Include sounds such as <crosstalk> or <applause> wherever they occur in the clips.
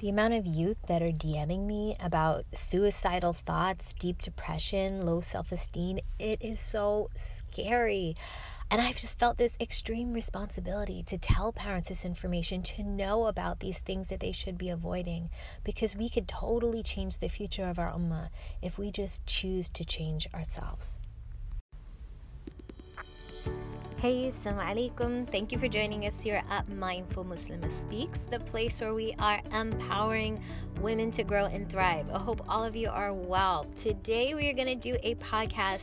The amount of youth that are DMing me about suicidal thoughts, deep depression, low self esteem, it is so scary. And I've just felt this extreme responsibility to tell parents this information, to know about these things that they should be avoiding, because we could totally change the future of our ummah if we just choose to change ourselves. Hey, assalamu alaikum. Thank you for joining us here at Mindful Muslimah Speaks, the place where we are empowering women to grow and thrive. I hope all of you are well. Today, we are going to do a podcast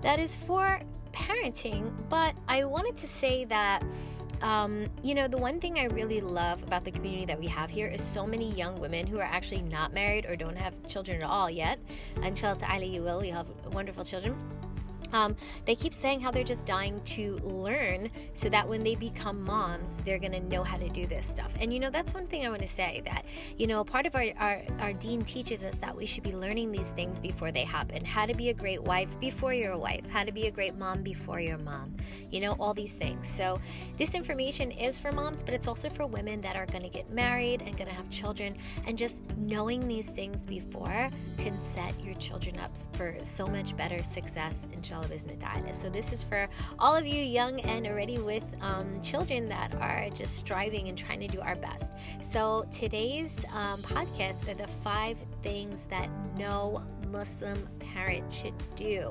that is for parenting, but I wanted to say that. Um, you know, the one thing I really love about the community that we have here is so many young women who are actually not married or don't have children at all yet. Inshallah you will. You have wonderful children um, they keep saying how they're just dying to learn so that when they become moms, they're going to know how to do this stuff. And you know, that's one thing I want to say that, you know, part of our, our, our deen teaches us that we should be learning these things before they happen. How to be a great wife before you're a wife, how to be a great mom before you're a mom, you know, all these things. So, this information is for moms, but it's also for women that are going to get married and going to have children. And just knowing these things before can set your children up for so much better success, so this is for all of you young and already with um, children that are just striving and trying to do our best. So today's um, podcast are the five things that no Muslim parent should do.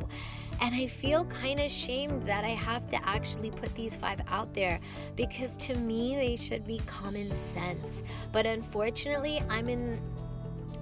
And I feel kind of shamed that I have to actually put these five out there because to me they should be common sense. But unfortunately, I'm in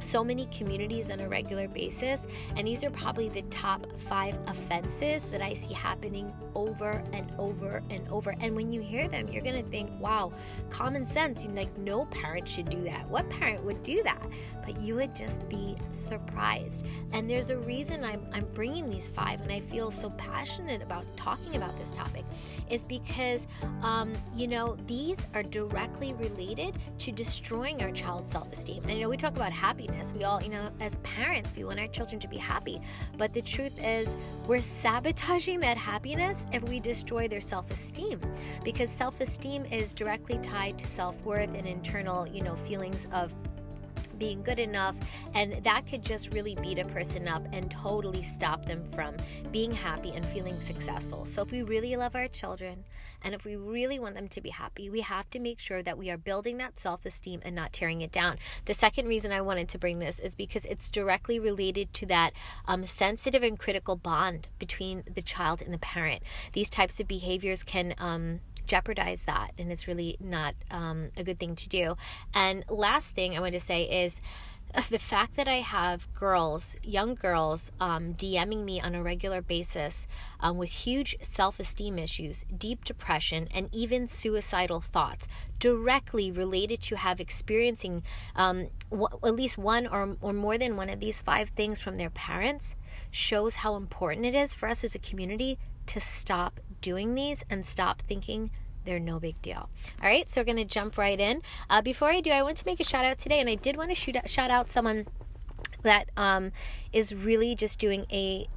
so many communities on a regular basis, and these are probably the top five offenses that I see happening over and over and over. And when you hear them, you're gonna think, wow, common sense. You like, no parent should do that. What parent would do that? But you would just be surprised. And there's a reason I'm, I'm bringing these five, and I feel so passionate about talking about this topic, is because, um, you know, these are directly related to destroying our child's self esteem. And, you know, we talk about happiness happiness. We all, you know, as parents, we want our children to be happy. But the truth is, we're sabotaging that happiness if we destroy their self esteem. Because self esteem is directly tied to self worth and internal, you know, feelings of being good enough, and that could just really beat a person up and totally stop them from being happy and feeling successful. So, if we really love our children and if we really want them to be happy, we have to make sure that we are building that self esteem and not tearing it down. The second reason I wanted to bring this is because it's directly related to that um, sensitive and critical bond between the child and the parent. These types of behaviors can um, jeopardize that, and it's really not um, a good thing to do. And last thing I want to say is <laughs> the fact that I have girls, young girls, um, DMing me on a regular basis um, with huge self esteem issues, deep depression, and even suicidal thoughts directly related to have experiencing um, w- at least one or, or more than one of these five things from their parents shows how important it is for us as a community to stop doing these and stop thinking they're no big deal. All right, so we're going to jump right in. Uh, before I do, I want to make a shout out today, and I did want to shout out someone that um, is really just doing a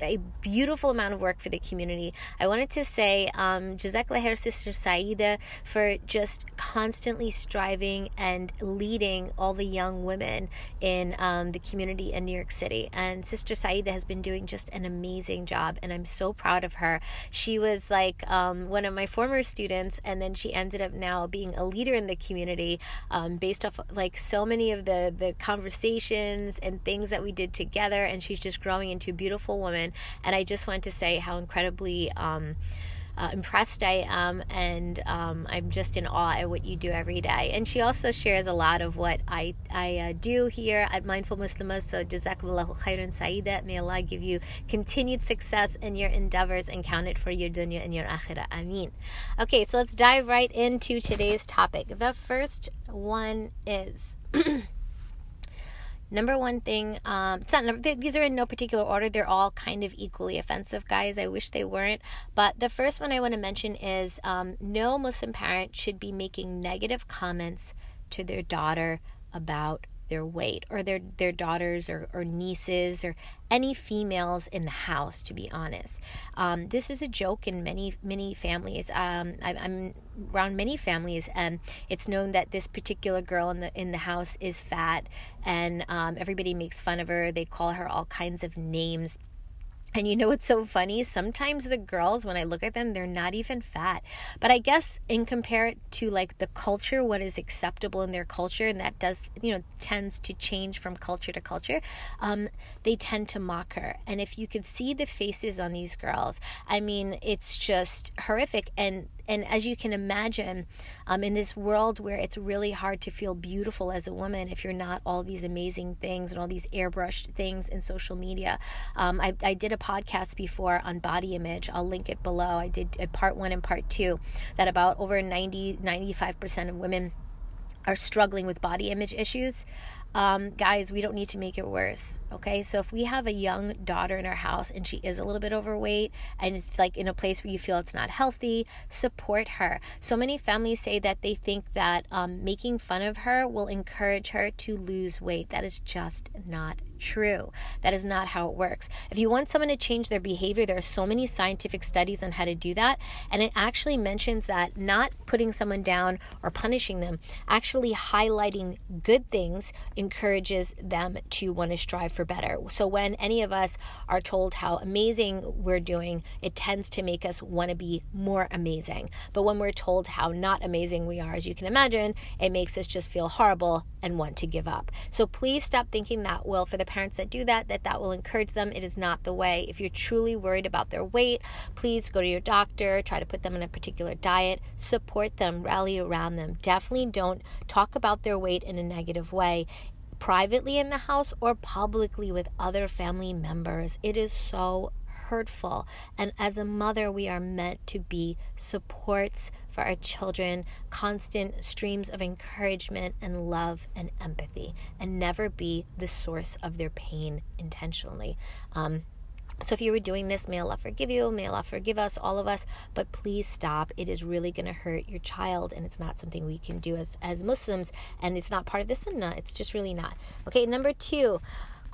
a beautiful amount of work for the community. I wanted to say, um, Jazak Sister Saida, for just constantly striving and leading all the young women in um, the community in New York City. And Sister Saida has been doing just an amazing job, and I'm so proud of her. She was like um, one of my former students, and then she ended up now being a leader in the community um, based off like so many of the the conversations and things that we did together. And she's just growing into beautiful woman. And I just want to say how incredibly um, uh, impressed I am, and um, I'm just in awe at what you do every day. And she also shares a lot of what I I uh, do here at Mindful Muslimah. So Jazakumullahu khairan Saida. May Allah give you continued success in your endeavors and count it for your dunya and your akhirah. Ameen. Okay, so let's dive right into today's topic. The first one is. <clears throat> Number one thing, um, it's not these are in no particular order. They're all kind of equally offensive, guys. I wish they weren't. But the first one I want to mention is um, no Muslim parent should be making negative comments to their daughter about their weight or their, their daughters or, or nieces or any females in the house, to be honest. Um, this is a joke in many, many families. Um, I, am around many families, and it's known that this particular girl in the in the house is fat, and um, everybody makes fun of her. They call her all kinds of names and you know what's so funny? Sometimes the girls, when I look at them, they're not even fat. But I guess in compare it to like the culture, what is acceptable in their culture, and that does, you know, tends to change from culture to culture, um, they tend to mock her. And if you could see the faces on these girls, I mean, it's just horrific. And and as you can imagine, um, in this world where it's really hard to feel beautiful as a woman if you're not all these amazing things and all these airbrushed things in social media. Um, I, I did a podcast before on body image. I'll link it below. I did a part one and part two that about over 90, 95% of women are struggling with body image issues um, guys, we don't need to make it worse. Okay. So if we have a young daughter in our house and she is a little bit overweight and it's like in a place where you feel it's not healthy, support her. So many families say that they think that um, making fun of her will encourage her to lose weight. That is just not true. That is not how it works. If you want someone to change their behavior, there are so many scientific studies on how to do that. And it actually mentions that not putting someone down or punishing them, actually highlighting good things encourages them to want to strive for better. So when any of us are told how amazing we're doing, it tends to make us want to be more amazing. But when we're told how not amazing we are, as you can imagine, it makes us just feel horrible and want to give up. So please stop thinking that will for the parents that do that that that will encourage them. It is not the way. If you're truly worried about their weight, please go to your doctor, try to put them on a particular diet, support them, rally around them. Definitely don't talk about their weight in a negative way privately in the house or publicly with other family members. It is so hurtful. And as a mother, we are meant to be supports for our children, constant streams of encouragement and love and empathy, and never be the source of their pain intentionally. Um, so if you were doing this, may Allah forgive you, may Allah forgive us, all of us, but please stop. It is really going to hurt your child, and it's not something we can do as, as Muslims, and it's not part of the sunnah. It's just really not. Okay, number two,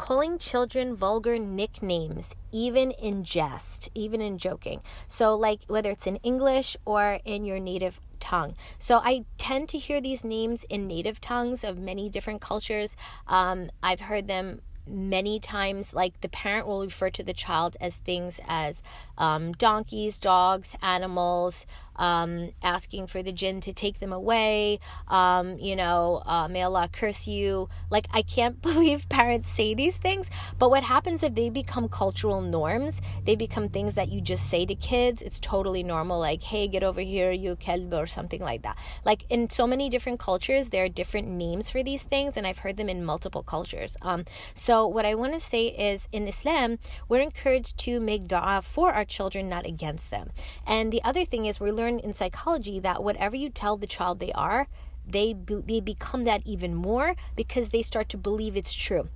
calling children vulgar nicknames, even in jest, even in joking. So, like whether it's in English or in your native tongue. So, I tend to hear these names in native tongues of many different cultures. Um, I've heard them many times like the parent will refer to the child as things as um, donkeys dogs animals um, asking for the jinn to take them away. Um, you know, uh, may Allah curse you. Like, I can't <laughs> believe parents say these things. But what happens if they become cultural norms? They become things that you just say to kids. It's totally normal. Like, hey, get over here, you kelb, or something like that. Like, in so many different cultures, there are different names for these things, and I've heard them in multiple cultures. Um, so, what I want to say is in Islam, we're encouraged to make dua for our children, not against them. And the other thing is, we're learning learn in psychology that whatever you tell the child they are, they be, they become that even more because they start to believe it's true.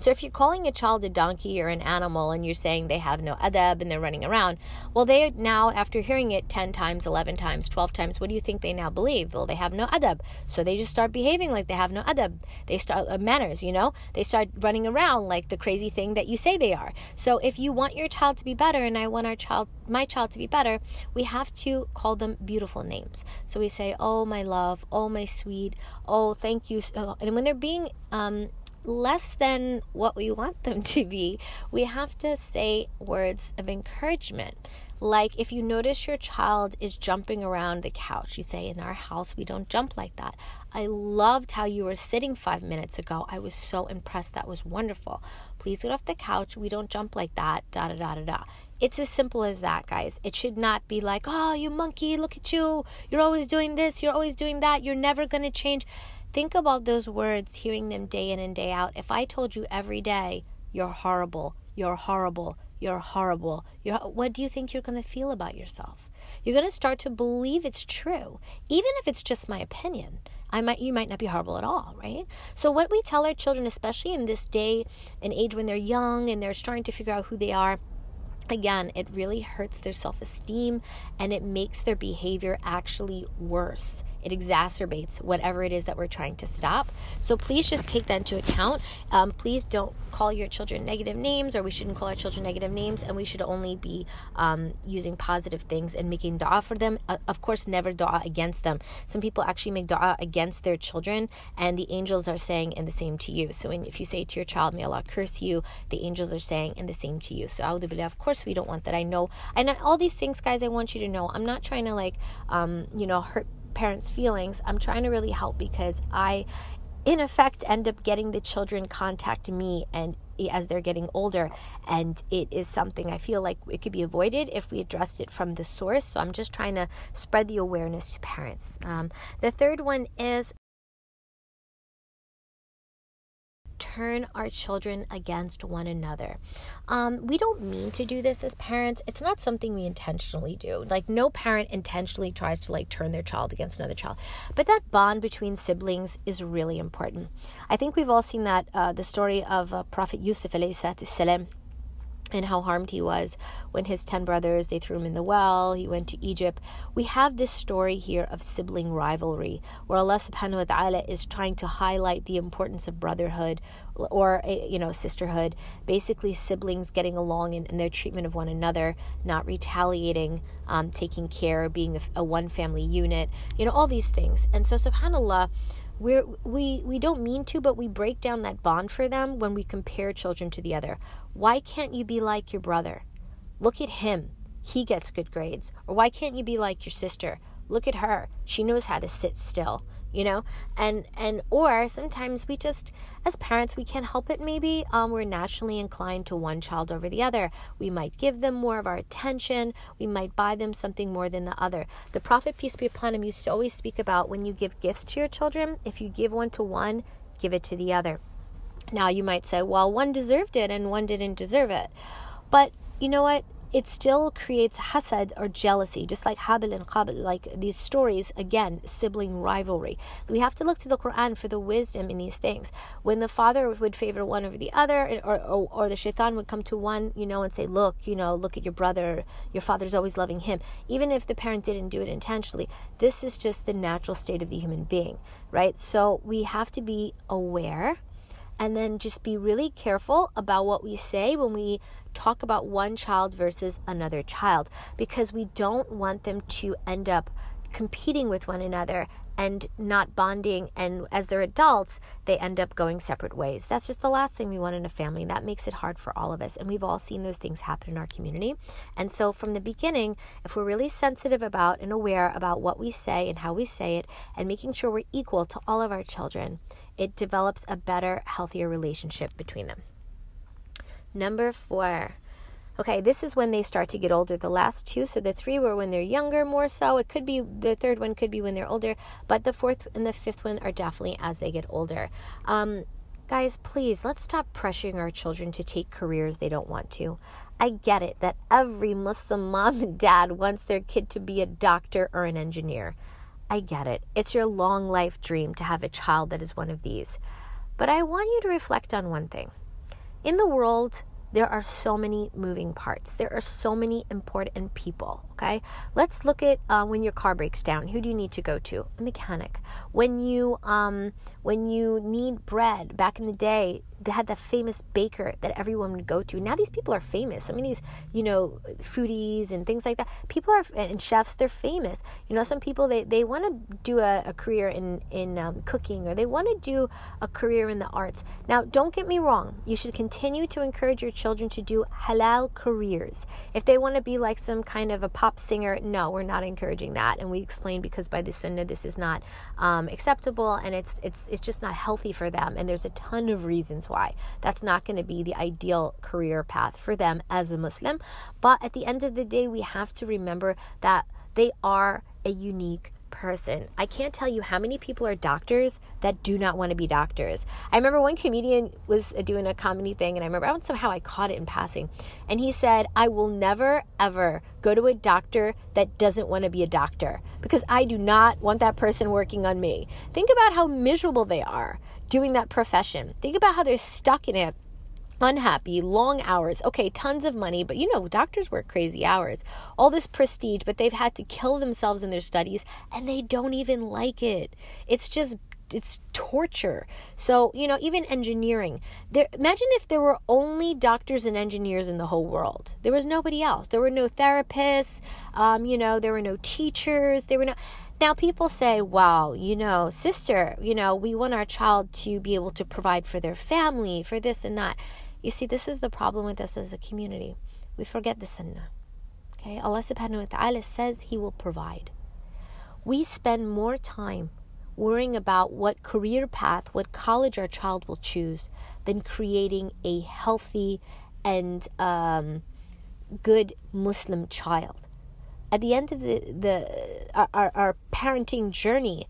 So if you're calling a child a donkey or an animal and you're saying they have no adab and they're running around, well, they now, after hearing it 10 times, 11 times, 12 times, what do you think they now believe? Well, they have no adab. So they just start behaving like they have no adab. They start uh, manners, you know? They start running around like the crazy thing that you say they are. So if you want your child to be better and I want our child, my child to be better, we have to call them beautiful names. So we say, oh, my love, oh, my sweet, oh, thank you. And when they're being, um, less than what we want them to be, we have to say words of encouragement. Like if you notice your child is jumping around the couch, you say, In our house, we don't jump like that. I loved how you were sitting five minutes ago. I was so impressed. That was wonderful. Please get off the couch. We don't jump like that. Da da da da da. It's as simple as that, guys. It should not be like, Oh, you monkey, look at you. You're always doing this. You're always doing that. You're never going to change. Think about those words, hearing them day in and day out. If I told you every day, you're horrible, you're horrible, you're horrible, you're, what do you think you're going to feel about yourself? You're going to start to believe it's true, even if it's just my opinion. I might you might not be horrible at all, right? So what we tell our children, especially in this day and age when they're young and they're starting to figure out who they are, again, it really hurts their self esteem and it makes their behavior actually worse it exacerbates whatever it is that we're trying to stop. So please just take that into account. Um, please don't call your children negative names, or we shouldn't call our children negative names, and we should only be um, using positive things and making dua for them. Uh, of course, never dua against them. Some people actually make dua against their children, and the angels are saying in the same to you. So when, if you say to your child, "May Allah curse you," the angels are saying in the same to you. So of course we don't want that. I know, and all these things, guys. I want you to know. I'm not trying to like, um, you know, hurt parents' feelings. I'm trying to really help because I in effect end up getting the children contact me and as they're getting older and it is something i feel like it could be avoided if we addressed it from the source so i'm just trying to spread the awareness to parents um, the third one is turn our children against one another. Um, we don't mean to do this as parents. It's not something we intentionally do. Like no parent intentionally tries to like turn their child against another child. But that bond between siblings is really important. I think we've all seen that uh, the story of uh, Prophet Yusuf alayhi salam and how harmed he was when his 10 brothers they threw him in the well he went to egypt. We have this story here of sibling rivalry where allah subhanahu wa ta'ala is trying to highlight the importance of brotherhood or eh, you know sisterhood. Basically siblings getting along in, in their treatment of one another not retaliating um, taking care being a, a one family unit you know all these things. And so subhanallah we're, we we don't mean to, but we break down that bond for them when we compare children to the other. Why can't you be like your brother? Look at him. He gets good grades. Or why can't you be like your sister? Look at her. She knows how to sit still you know? And and or sometimes we just as parents we can't help it maybe. Um, we're naturally inclined to one child over the other. We might give them more of our attention. We might buy them something more than the other. The prophet peace be upon him used to always speak about when you give gifts to your children if you give one to one give it to the other. Now you might say well one deserved it and one didn't deserve it. But you know what it still creates hasad or jealousy, just like Habil and Qabil, like these stories, again, sibling rivalry. We have to look to the Quran for the wisdom in these things. When the father would favor one over the other, or, or, or the shaitan would come to one, you know, and say, look, you know, look at your brother, your father's always loving him. Even if the parent didn't do it intentionally, this is just the natural state of the human being, right? So we have to be aware and then just be really careful about what we say when we talk about one child versus another child because we don't want them to end up competing with one another and not bonding and as they're adults they end up going separate ways. That's just the last thing we want in a family that makes it hard for all of us and we've all seen those things happen in our community. And so from the beginning if we're really sensitive about and aware about what we say and how we say it and making sure we're equal to all of our children it develops a better healthier relationship between them number 4 Okay, this is when they start to get older. The last two, so the three were when they're younger, more so. It could be the third one could be when they're older, but the fourth and the fifth one are definitely as they get older. Um, guys, please let's stop pressuring our children to take careers they don't want to. I get it that every Muslim mom and dad wants their kid to be a doctor or an engineer. I get it. It's your long life dream to have a child that is one of these. But I want you to reflect on one thing. In the world, there are so many moving parts. There are so many important people. Okay, let's look at uh, when your car breaks down. Who do you need to go to? A mechanic. When you um, when you need bread, back in the day, they had the famous baker that everyone would go to. Now these people are famous. I mean, these, you know, foodies and things like that. People are and chefs. They're famous. You know, some people they, they want to do a, a, career in in um, cooking or they want to do a career in the arts. Now, don't get me wrong. You should continue to encourage your children to do halal careers. If they want to be like some kind of a pop singer, no, we're not encouraging that. And we explain because by the sunnah this is not um, acceptable and it's it's it's just not healthy for them. And there's a ton of reasons why. That's not going to be the ideal career path for them as a Muslim. But at the end of the day, we have to remember that they are a unique person. I can't tell you how many people are doctors that do not want to be doctors. I remember one comedian was doing a comedy thing, and I remember I don't somehow I caught it in passing, and he said, "I will never ever go to a doctor that doesn't want to be a doctor because I do not want that person working on me." Think about how miserable they are doing that profession. Think about how they're stuck in it unhappy, long hours. Okay, tons of money, but you know, doctors work crazy hours. All this prestige, but they've had to kill themselves in their studies and they don't even like it. It's just it's torture. So, you know, even engineering. There imagine if there were only doctors and engineers in the whole world. There was nobody else. There were no therapists, um, you know, there were no teachers, there were no now, people say, well, you know, sister, you know, we want our child to be able to provide for their family, for this and that. You see, this is the problem with us as a community. We forget the sunnah. Okay? Allah subhanahu wa ta'ala says He will provide. We spend more time worrying about what career path, what college our child will choose, than creating a healthy and um, good Muslim child. At the end of the, the our, our parenting journey,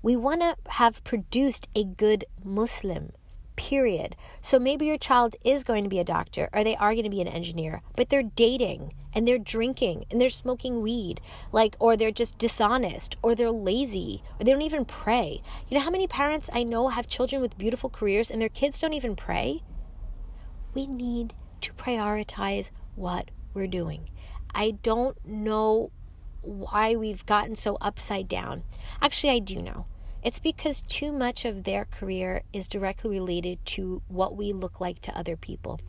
we want to have produced a good Muslim, period. So maybe your child is going to be a doctor or they are going to be an engineer, but they're dating and they're drinking and they're smoking weed, like, or they're just dishonest or they're lazy or they don't even pray. You know how many parents I know have children with beautiful careers and their kids don't even pray? We need to prioritize what we're doing. I don't know why we've gotten so upside down. Actually, I do know. It's because too much of their career is directly related to what we look like to other people.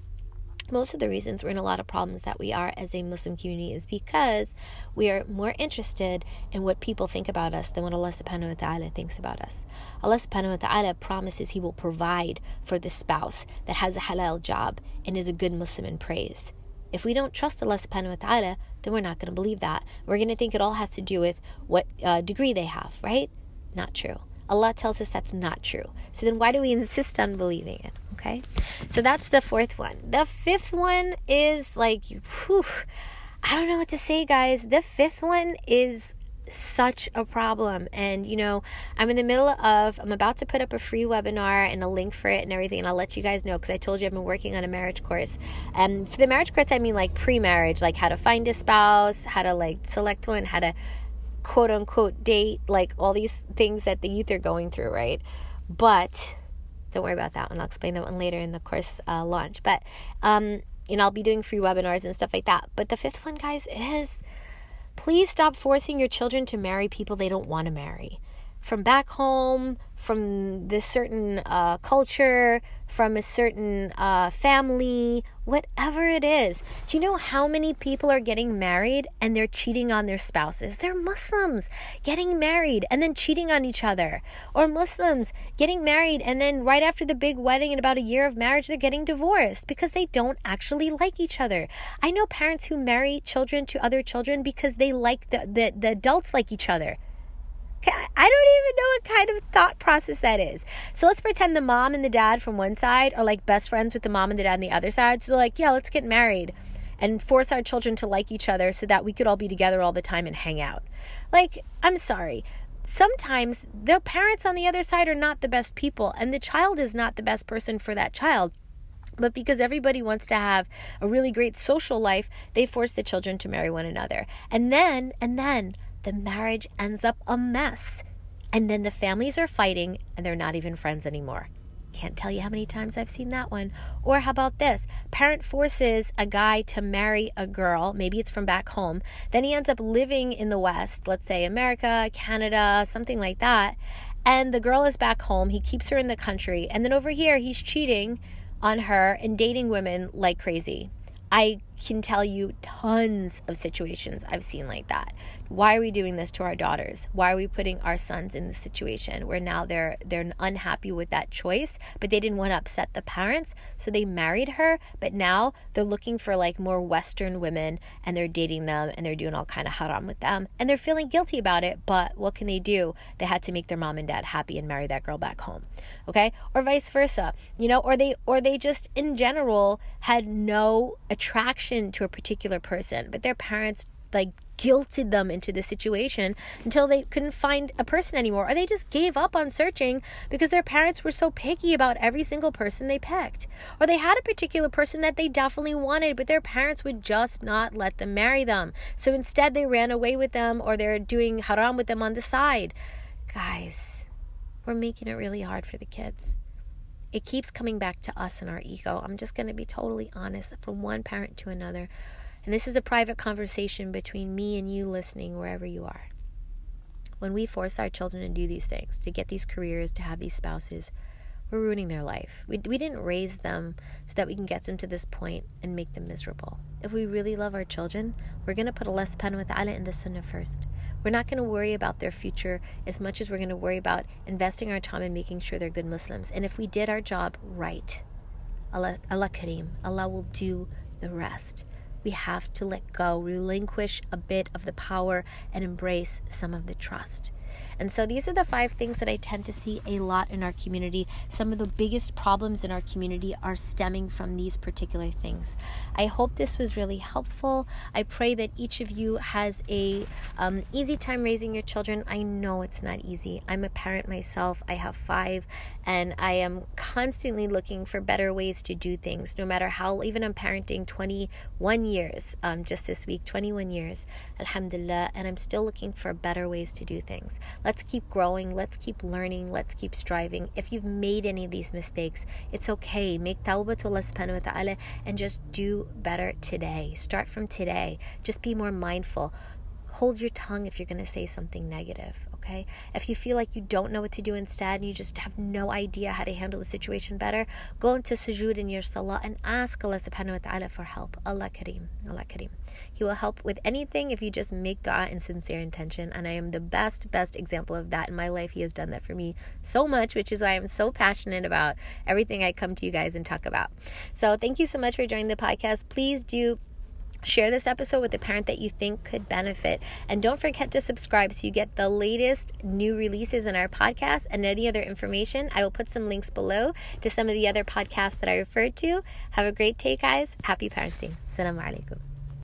Most of the reasons we're in a lot of problems that we are as a Muslim community is because we are more interested in what people think about us than what Allah subhanahu wa ta'ala thinks about us. Allah subhanahu wa ta'ala promises He will provide for the spouse that has a halal job and is a good Muslim and prays. If we don't trust Allah subhanahu wa ta'ala, then we're not going to believe that. We're going to think it all has to do with what uh, degree they have, right? Not true. Allah tells us that's not true. So then why do we insist on believing it? Okay? So that's the fourth one. The fifth one is like, whew, I don't know what to say, guys. The fifth one is such a problem. And, you know, I'm in the middle of, I'm about to put up a free webinar and a link for it and everything. And I'll let you guys know because I told you I've been working on a marriage course. And for the marriage course, I mean like pre marriage, like how to find a spouse, how to like select one, how to quote unquote date, like all these things that the youth are going through, right? But don't worry about that one. I'll explain that one later in the course uh, launch. But, um, and I'll be doing free webinars and stuff like that. But the fifth one, guys, is please stop forcing your children to marry people they don't want to marry from back home, from this certain uh, culture, from a certain uh, family, whatever it is. Do you know how many people are getting married and they're cheating on their spouses? They're Muslims getting married and then cheating on each other, or Muslims getting married and then right after the big wedding and about a year of marriage, they're getting divorced because they don't actually like each other. I know parents who marry children to other children because they like the, the, the adults like each other. I don't even know what kind of thought process that is. So let's pretend the mom and the dad from one side are like best friends with the mom and the dad on the other side. So they're like, yeah, let's get married and force our children to like each other so that we could all be together all the time and hang out. Like, I'm sorry. Sometimes the parents on the other side are not the best people, and the child is not the best person for that child. But because everybody wants to have a really great social life, they force the children to marry one another. And then, and then, the marriage ends up a mess. And then the families are fighting and they're not even friends anymore. Can't tell you how many times I've seen that one. Or how about this? Parent forces a guy to marry a girl, maybe it's from back home. Then he ends up living in the West, let's say America, Canada, something like that. And the girl is back home. He keeps her in the country. And then over here, he's cheating on her and dating women like crazy. I can tell you tons of situations I've seen like that. Why are we doing this to our daughters? Why are we putting our sons in this situation where now they're they're unhappy with that choice, but they didn't want to upset the parents, so they married her, but now they're looking for like more western women and they're dating them and they're doing all kind of haram with them and they're feeling guilty about it, but what can they do? They had to make their mom and dad happy and marry that girl back home. Okay? Or vice versa. You know, or they or they just in general had no attraction to a particular person, but their parents like guilted them into the situation until they couldn't find a person anymore or they just gave up on searching because their parents were so picky about every single person they picked or they had a particular person that they definitely wanted but their parents would just not let them marry them so instead they ran away with them or they're doing haram with them on the side guys we're making it really hard for the kids it keeps coming back to us and our ego. I'm just going to be totally honest from one parent to another. And this is a private conversation between me and you listening wherever you are. When we force our children to do these things, to get these careers, to have these spouses, we're ruining their life. We, we didn't raise them so that we can get them to this point and make them miserable. If we really love our children, we're going to put Allah subhanahu wa ta'ala in the sunnah first. We're not going to worry about their future as much as we're going to worry about investing our time and making sure they're good Muslims. And if we did our job right, Allah, Allah Kareem, Allah will do the rest. We have to let go, relinquish a bit of the power, and embrace some of the trust. And so these are the five things that I tend to see a lot in our community. Some of the biggest problems in our community are stemming from these particular things. I hope this was really helpful. I pray that each of you has a um, easy time raising your children. I know it's not easy. I'm a parent myself. I have five, and I am constantly looking for better ways to do things. No matter how, even I'm parenting 21 years um, just this week, 21 years, Alhamdulillah, and I'm still looking for better ways to do things. Let's keep growing. Let's keep learning. Let's keep striving. If you've made any of these mistakes, it's okay. Make tawbah to Allah subhanahu wa ta'ala and just do better today. Start from today. Just be more mindful. Hold your tongue if you're going to say something negative okay? If you feel like you don't know what to do instead and you just have no idea how to handle the situation better, go into sujood in your salah and ask Allah subhanahu wa ta'ala for help. Allah Kareem. Allah Kareem. He will help with anything if you just make dua in sincere intention. And I am the best, best example of that in my life. He has done that for me so much, which is why I'm so passionate about everything I come to you guys and talk about. So thank you so much for joining the podcast. Please do Share this episode with a parent that you think could benefit. And don't forget to subscribe so you get the latest new releases in our podcast and any other information. I will put some links below to some of the other podcasts that I referred to. Have a great day, guys. Happy parenting. Assalamu alaikum.